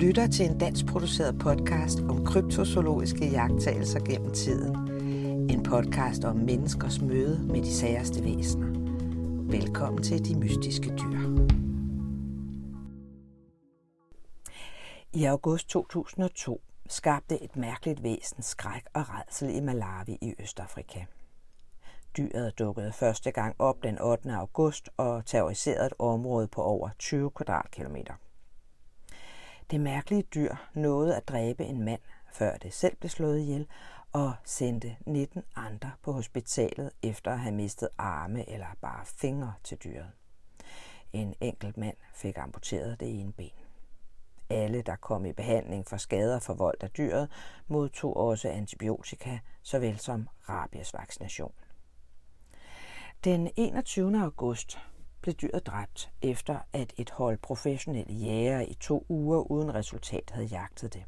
lytter til en dansk produceret podcast om kryptozoologiske jagttagelser gennem tiden. En podcast om menneskers møde med de særste væsener. Velkommen til De Mystiske Dyr. I august 2002 skabte et mærkeligt væsen skræk og redsel i Malawi i Østafrika. Dyret dukkede første gang op den 8. august og terroriserede et område på over 20 kvadratkilometer. Det mærkelige dyr nåede at dræbe en mand, før det selv blev slået ihjel, og sendte 19 andre på hospitalet efter at have mistet arme eller bare fingre til dyret. En enkelt mand fik amputeret det ene ben. Alle, der kom i behandling for skader forvoldt af dyret, modtog også antibiotika, såvel som rabiesvaccination. Den 21. august blev dyret dræbt, efter at et hold professionelle jægere i to uger uden resultat havde jagtet det.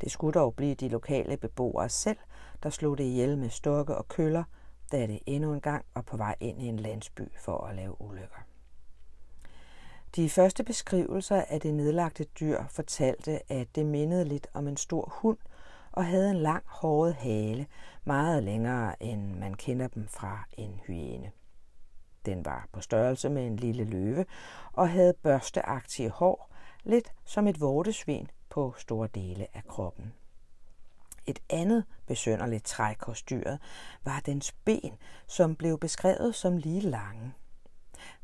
Det skulle dog blive de lokale beboere selv, der slog det ihjel med stokke og køller, da det endnu en gang var på vej ind i en landsby for at lave ulykker. De første beskrivelser af det nedlagte dyr fortalte, at det mindede lidt om en stor hund og havde en lang håret hale, meget længere end man kender dem fra en hyæne. Den var på størrelse med en lille løve og havde børsteagtige hår, lidt som et vortesvin på store dele af kroppen. Et andet besønderligt træk hos dyret var dens ben, som blev beskrevet som lige lange.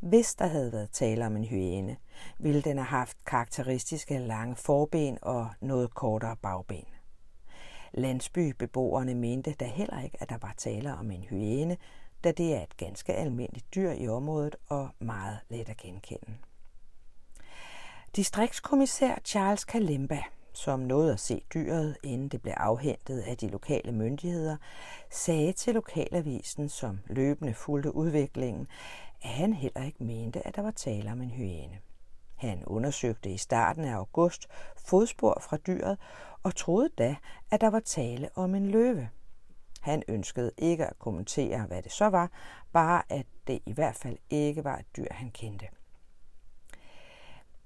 Hvis der havde været tale om en hyæne, ville den have haft karakteristiske lange forben og noget kortere bagben. Landsbybeboerne mente da heller ikke, at der var tale om en hyæne, da det er et ganske almindeligt dyr i området og meget let at genkende. Distriktskommissær Charles Kalimba, som nåede at se dyret, inden det blev afhentet af de lokale myndigheder, sagde til lokalavisen, som løbende fulgte udviklingen, at han heller ikke mente, at der var tale om en hyæne. Han undersøgte i starten af august fodspor fra dyret og troede da, at der var tale om en løve. Han ønskede ikke at kommentere, hvad det så var, bare at det i hvert fald ikke var et dyr, han kendte.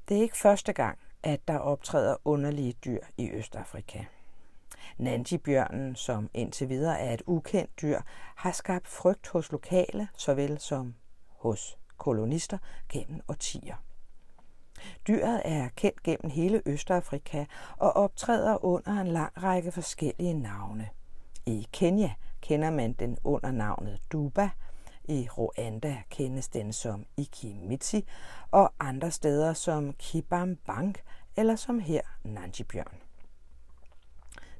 Det er ikke første gang, at der optræder underlige dyr i Østafrika. Nandibjørnen, som indtil videre er et ukendt dyr, har skabt frygt hos lokale, såvel som hos kolonister gennem årtier. Dyret er kendt gennem hele Østafrika og optræder under en lang række forskellige navne – i Kenya kender man den under navnet Duba, i Rwanda kendes den som Ikimitsi, og andre steder som Kibambank eller som her Nanjibjørn.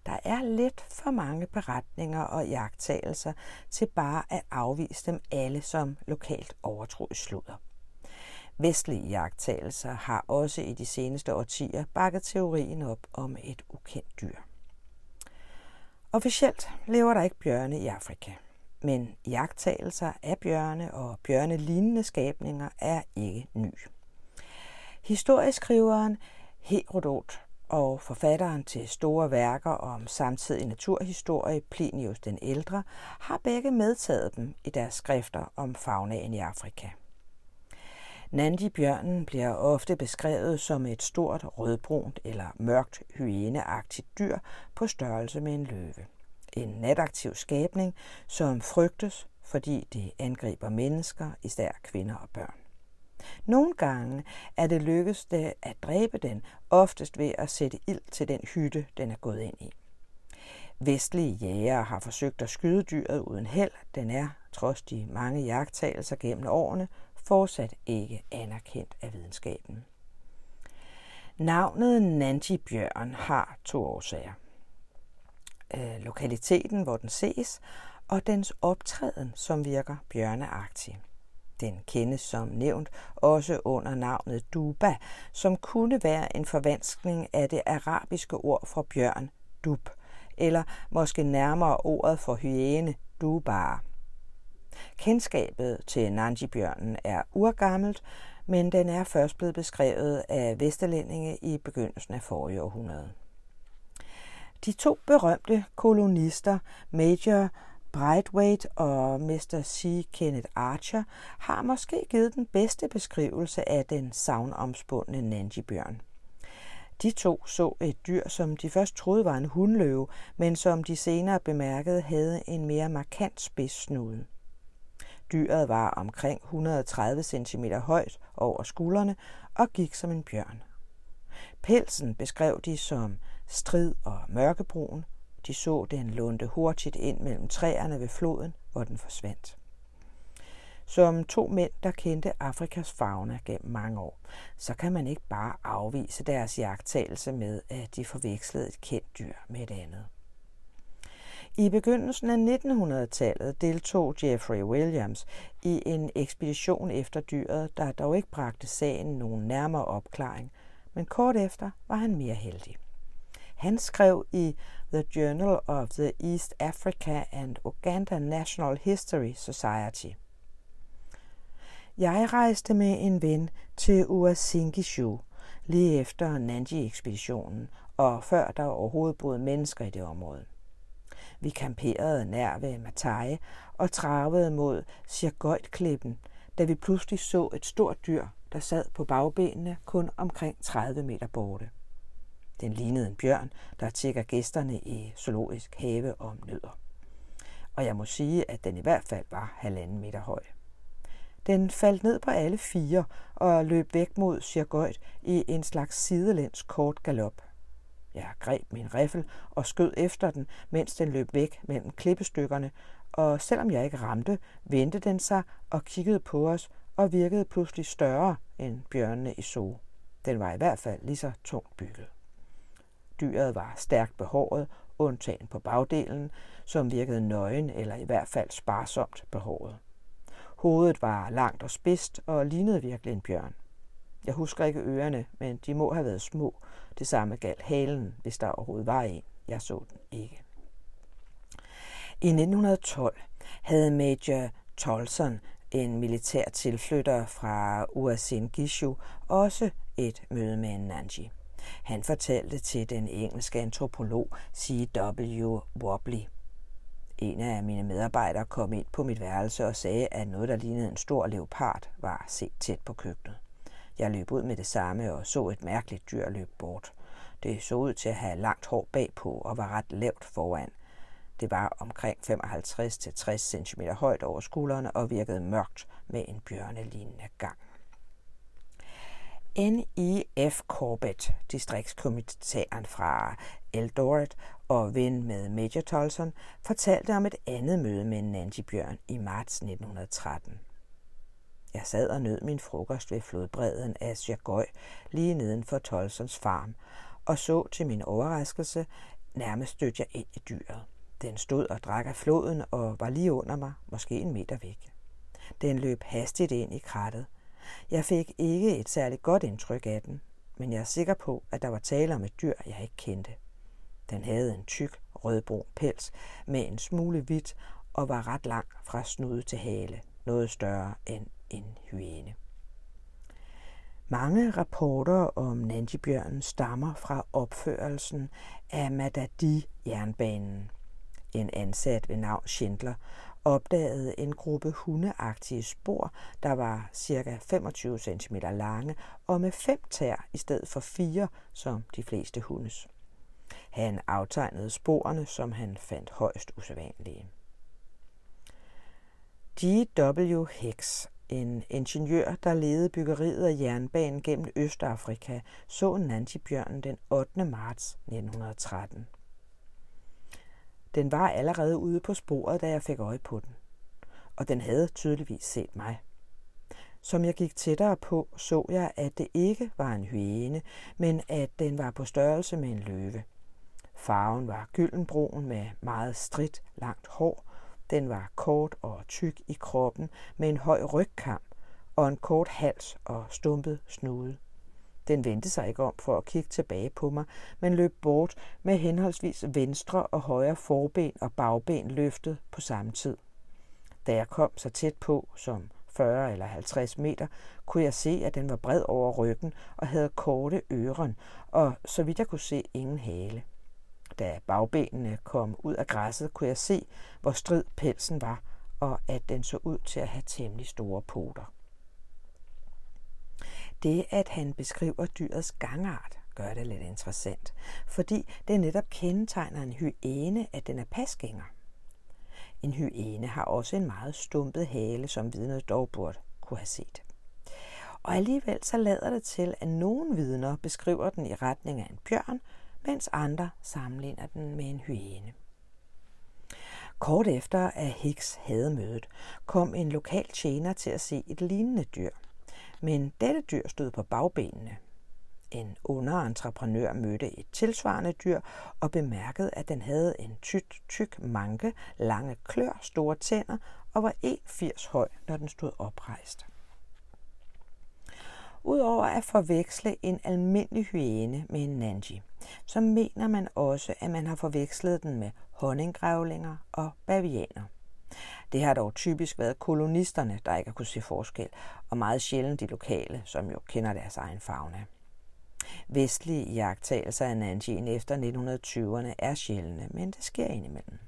Der er lidt for mange beretninger og jagttagelser til bare at afvise dem alle som lokalt overtroet sludder. Vestlige jagttagelser har også i de seneste årtier bakket teorien op om et ukendt dyr. Officielt lever der ikke bjørne i Afrika, men jagttagelser af bjørne og bjørnelignende skabninger er ikke ny. Historieskriveren Herodot og forfatteren til store værker om samtidig naturhistorie Plinius den ældre har begge medtaget dem i deres skrifter om faunaen i Afrika. Nandibjørnen bliver ofte beskrevet som et stort rødbrunt eller mørkt hyæneagtigt dyr på størrelse med en løve. En nataktiv skabning, som frygtes, fordi det angriber mennesker, især kvinder og børn. Nogle gange er det lykkedes det at dræbe den, oftest ved at sætte ild til den hytte, den er gået ind i. Vestlige jægere har forsøgt at skyde dyret uden held. Den er, trods de mange jagttagelser gennem årene, fortsat ikke anerkendt af videnskaben. Navnet Nanti-bjørn har to årsager. Øh, lokaliteten, hvor den ses, og dens optræden, som virker bjørneagtig. Den kendes som nævnt også under navnet Duba, som kunne være en forvanskning af det arabiske ord for bjørn, dub, eller måske nærmere ordet for hyæne, dubar. Kendskabet til Nanjibjørnen er urgammelt, men den er først blevet beskrevet af vesterlændinge i begyndelsen af forrige århundrede. De to berømte kolonister, Major Brightweight og Mr. C. Kenneth Archer, har måske givet den bedste beskrivelse af den savnomspundne Nanjibjørn. De to så et dyr, som de først troede var en hundløve, men som de senere bemærkede havde en mere markant spidssnude. Dyret var omkring 130 cm højt over skuldrene og gik som en bjørn. Pelsen beskrev de som strid og mørkebrun. De så den lunde hurtigt ind mellem træerne ved floden, hvor den forsvandt. Som to mænd, der kendte Afrikas fauna gennem mange år, så kan man ikke bare afvise deres jagttagelse med, at de forvekslede et kendt dyr med et andet. I begyndelsen af 1900-tallet deltog Jeffrey Williams i en ekspedition efter dyret, der dog ikke bragte sagen nogen nærmere opklaring, men kort efter var han mere heldig. Han skrev i The Journal of the East Africa and Uganda National History Society. Jeg rejste med en ven til Uasingishu lige efter Nanji-ekspeditionen, og før der overhovedet boede mennesker i det område. Vi kamperede nær ved Mataje og travede mod Sirgøjtklippen, da vi pludselig så et stort dyr, der sad på bagbenene kun omkring 30 meter borte. Den lignede en bjørn, der tjekker gæsterne i zoologisk have om nødder. Og jeg må sige, at den i hvert fald var halvanden meter høj. Den faldt ned på alle fire og løb væk mod Sirgøjt i en slags sidelæns kort galop. Jeg greb min riffel og skød efter den, mens den løb væk mellem klippestykkerne, og selvom jeg ikke ramte, vendte den sig og kiggede på os og virkede pludselig større end bjørnene i zoo. Den var i hvert fald lige så tungt bygget. Dyret var stærkt behåret, undtagen på bagdelen, som virkede nøgen eller i hvert fald sparsomt behåret. Hovedet var langt og spidst og lignede virkelig en bjørn. Jeg husker ikke ørerne, men de må have været små. Det samme galt halen, hvis der overhovedet var en. Jeg så den ikke. I 1912 havde Major Tolson, en militær tilflytter fra Uasin Gishu, også et møde med en Nanji. Han fortalte til den engelske antropolog C.W. Wobbly. En af mine medarbejdere kom ind på mit værelse og sagde, at noget, der lignede en stor leopard, var set tæt på køkkenet. Jeg løb ud med det samme og så et mærkeligt dyr løbe bort. Det så ud til at have langt hår bagpå og var ret lavt foran. Det var omkring 55-60 cm højt over skuldrene og virkede mørkt med en bjørnelignende gang. N.I.F. Corbett, distriktskommissæren fra Eldoret og ven med Major Tolson, fortalte om et andet møde med en Nancy-bjørn i marts 1913. Jeg sad og nød min frokost ved flodbredden af Sjagøj lige neden for Tolsons farm, og så til min overraskelse nærmest stødte jeg ind i dyret. Den stod og drak af floden og var lige under mig, måske en meter væk. Den løb hastigt ind i krattet. Jeg fik ikke et særligt godt indtryk af den, men jeg er sikker på, at der var tale om et dyr, jeg ikke kendte. Den havde en tyk, rødbrun pels med en smule hvidt og var ret lang fra snude til hale, noget større end en hyæne. Mange rapporter om Nanjibjørnen stammer fra opførelsen af Madadi-jernbanen. En ansat ved navn Schindler opdagede en gruppe hundeagtige spor, der var ca. 25 cm lange og med fem tær i stedet for fire, som de fleste hundes. Han aftegnede sporene, som han fandt højst usædvanlige. G.W. Hicks en ingeniør, der ledede byggeriet af jernbanen gennem Østafrika, så Nancy-bjørnen den 8. marts 1913. Den var allerede ude på sporet, da jeg fik øje på den. Og den havde tydeligvis set mig. Som jeg gik tættere på, så jeg, at det ikke var en hyæne, men at den var på størrelse med en løve. Farven var gyldenbrun med meget stridt langt hår, den var kort og tyk i kroppen med en høj rygkam og en kort hals og stumpet snude. Den vendte sig ikke om for at kigge tilbage på mig, men løb bort med henholdsvis venstre og højre forben og bagben løftet på samme tid. Da jeg kom så tæt på som 40 eller 50 meter, kunne jeg se, at den var bred over ryggen og havde korte øren, og så vidt jeg kunne se, ingen hale. Da bagbenene kom ud af græsset, kunne jeg se, hvor strid pelsen var, og at den så ud til at have temmelig store poter. Det, at han beskriver dyrets gangart, gør det lidt interessant, fordi det netop kendetegner en hyæne, at den er pasgænger. En hyæne har også en meget stumpet hale, som vidnet dog burde kunne have set. Og alligevel så lader det til, at nogle vidner beskriver den i retning af en bjørn, mens andre sammenligner den med en hyæne. Kort efter, at Hicks havde mødet, kom en lokal tjener til at se et lignende dyr. Men dette dyr stod på bagbenene. En underentreprenør mødte et tilsvarende dyr og bemærkede, at den havde en tyk, tyk manke, lange klør, store tænder og var 1,80 høj, når den stod oprejst. Udover at forveksle en almindelig hyæne med en nanji, så mener man også, at man har forvekslet den med honninggrævlinger og bavianer. Det har dog typisk været kolonisterne, der ikke har kunne se forskel, og meget sjældent de lokale, som jo kender deres egen fauna. Vestlige jagttagelser af Nanjien efter 1920'erne er sjældne, men det sker indimellem.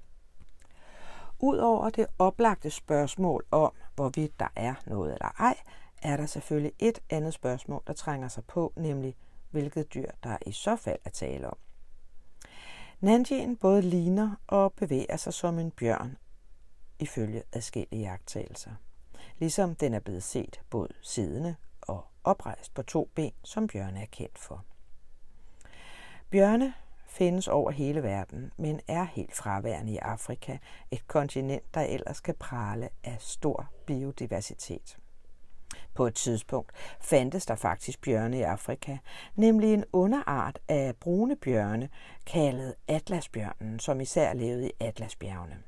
Udover det oplagte spørgsmål om, hvorvidt der er noget eller ej, er der selvfølgelig et andet spørgsmål, der trænger sig på, nemlig hvilket dyr der i så fald er tale om. Nanjien både ligner og bevæger sig som en bjørn, ifølge adskillige jagttagelser. Ligesom den er blevet set både siddende og oprejst på to ben, som bjørne er kendt for. Bjørne findes over hele verden, men er helt fraværende i Afrika, et kontinent, der ellers kan prale af stor biodiversitet. På et tidspunkt fandtes der faktisk bjørne i Afrika, nemlig en underart af brune bjørne, kaldet atlasbjørnen, som især levede i Atlasbjergene.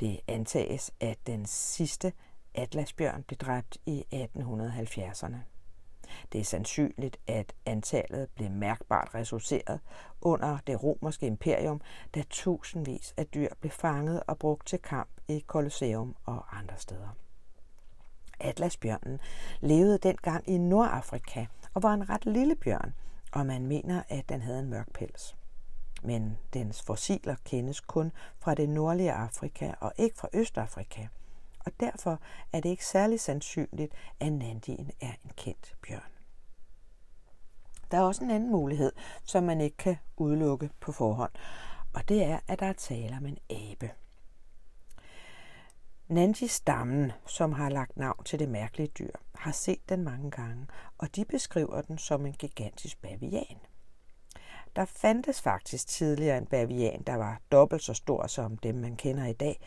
Det antages, at den sidste atlasbjørn blev dræbt i 1870'erne. Det er sandsynligt, at antallet blev mærkbart reduceret under det romerske imperium, da tusindvis af dyr blev fanget og brugt til kamp i Colosseum og andre steder. Atlasbjørnen levede dengang i Nordafrika og var en ret lille bjørn, og man mener, at den havde en mørk pels. Men dens fossiler kendes kun fra det nordlige Afrika og ikke fra Østafrika, og derfor er det ikke særlig sandsynligt, at Nandien er en kendt bjørn. Der er også en anden mulighed, som man ikke kan udelukke på forhånd, og det er, at der er tale om en abe. Nanji-stammen, som har lagt navn til det mærkelige dyr, har set den mange gange, og de beskriver den som en gigantisk bavian. Der fandtes faktisk tidligere en bavian, der var dobbelt så stor som dem, man kender i dag,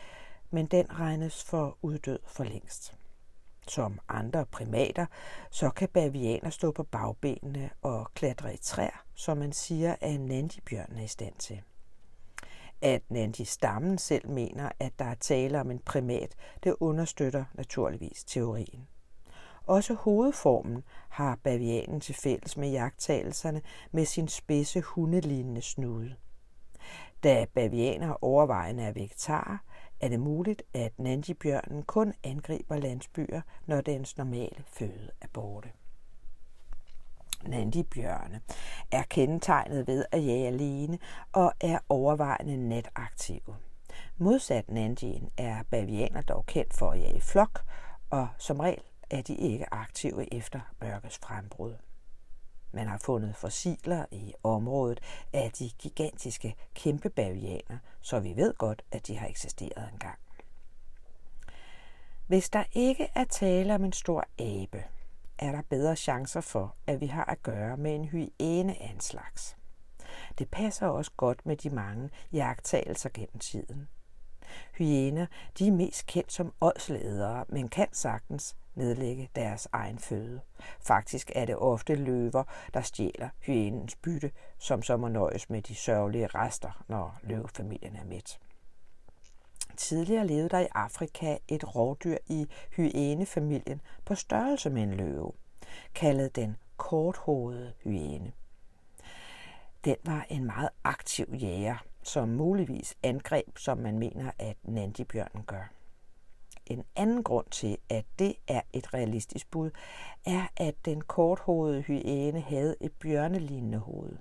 men den regnes for uddød for længst. Som andre primater, så kan bavianer stå på bagbenene og klatre i træer, som man siger, at nandibjørnen er i stand til. At Nancy Stammen selv mener, at der er tale om en primat, det understøtter naturligvis teorien. Også hovedformen har bavianen til fælles med jagttagelserne med sin spidse hundelignende snude. Da bavianer overvejende er vegetarer, er det muligt, at nandibjørnen kun angriber landsbyer, når dens normale føde er borte. Nandibjørne er kendetegnet ved at jage alene og er overvejende nataktive. Modsat nandien er bavianer dog kendt for at jage flok, og som regel er de ikke aktive efter mørkets frembrud. Man har fundet fossiler i området af de gigantiske kæmpebavianer, så vi ved godt, at de har eksisteret engang. Hvis der ikke er tale om en stor abe, er der bedre chancer for, at vi har at gøre med en hyæne af en slags. Det passer også godt med de mange jagttagelser gennem tiden. Hyæner de er mest kendt som ådsledere, men kan sagtens nedlægge deres egen føde. Faktisk er det ofte løver, der stjæler hyænens bytte, som så må nøjes med de sørgelige rester, når løvefamilien er mæt. Tidligere levede der i Afrika et rovdyr i hyænefamilien på størrelse med en løve, kaldet den korthovede hyæne. Den var en meget aktiv jæger, som muligvis angreb, som man mener, at nandibjørnen gør. En anden grund til, at det er et realistisk bud, er, at den korthovede hyæne havde et bjørnelignende hoved.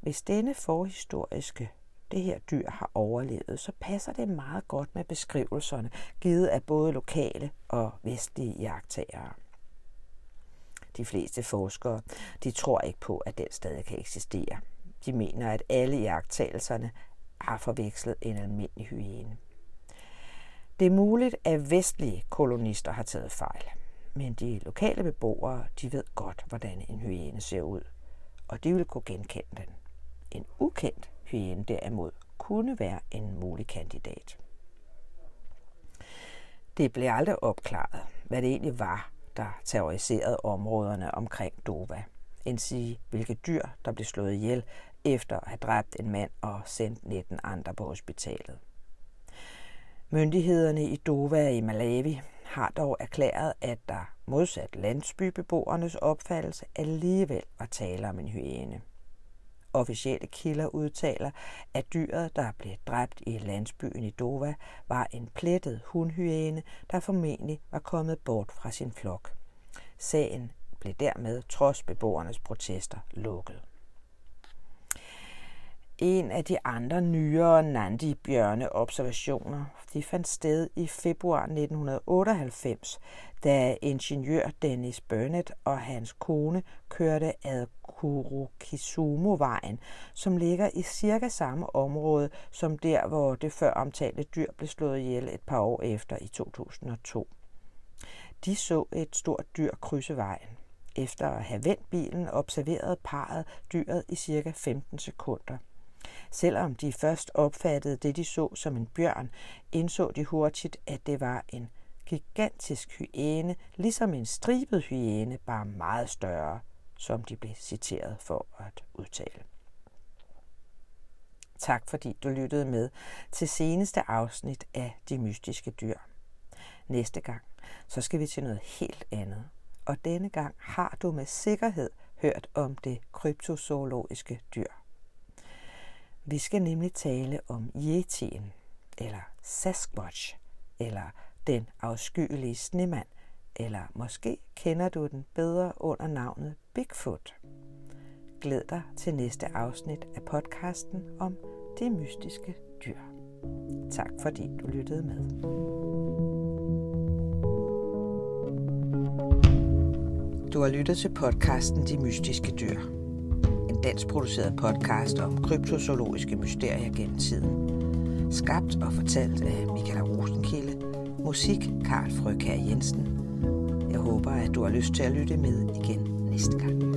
Hvis denne forhistoriske det her dyr har overlevet, så passer det meget godt med beskrivelserne, givet af både lokale og vestlige jagttagere. De fleste forskere de tror ikke på, at den stadig kan eksistere. De mener, at alle jagttagelserne har forvekslet en almindelig hyæne. Det er muligt, at vestlige kolonister har taget fejl, men de lokale beboere de ved godt, hvordan en hyæne ser ud, og de vil kunne genkende den. En ukendt hyæne derimod kunne være en mulig kandidat. Det blev aldrig opklaret, hvad det egentlig var, der terroriserede områderne omkring Dova, end sige, hvilke dyr, der blev slået ihjel efter at have dræbt en mand og sendt 19 andre på hospitalet. Myndighederne i Dova i Malawi har dog erklæret, at der modsat landsbybeboernes opfattelse alligevel var tale om en hyæne. Officielle kilder udtaler, at dyret, der blev dræbt i landsbyen i Dova, var en plettet hundhyæne, der formentlig var kommet bort fra sin flok. Sagen blev dermed, trods beboernes protester, lukket. En af de andre nyere Nandi-bjørne-observationer de fandt sted i februar 1998, da ingeniør Dennis Burnett og hans kone kørte ad Kurukisumu-vejen, som ligger i cirka samme område som der, hvor det før omtalte dyr blev slået ihjel et par år efter i 2002. De så et stort dyr krydse vejen. Efter at have vendt bilen observerede parret dyret i cirka 15 sekunder. Selvom de først opfattede det, de så som en bjørn, indså de hurtigt, at det var en gigantisk hyæne, ligesom en stribet hyæne, bare meget større, som de blev citeret for at udtale. Tak fordi du lyttede med til seneste afsnit af De Mystiske Dyr. Næste gang, så skal vi til noget helt andet. Og denne gang har du med sikkerhed hørt om det kryptozoologiske dyr. Vi skal nemlig tale om Yetien, eller Sasquatch, eller den afskyelige snemand, eller måske kender du den bedre under navnet Bigfoot. Glæd dig til næste afsnit af podcasten om det mystiske dyr. Tak fordi du lyttede med. Du har lyttet til podcasten De Mystiske Dyr. En dansk produceret podcast om kryptozoologiske mysterier gennem tiden. Skabt og fortalt af Michaela Rosenkilde. Musik Karl Frøkær Jensen. Jeg håber, at du har lyst til at lytte med igen næste gang.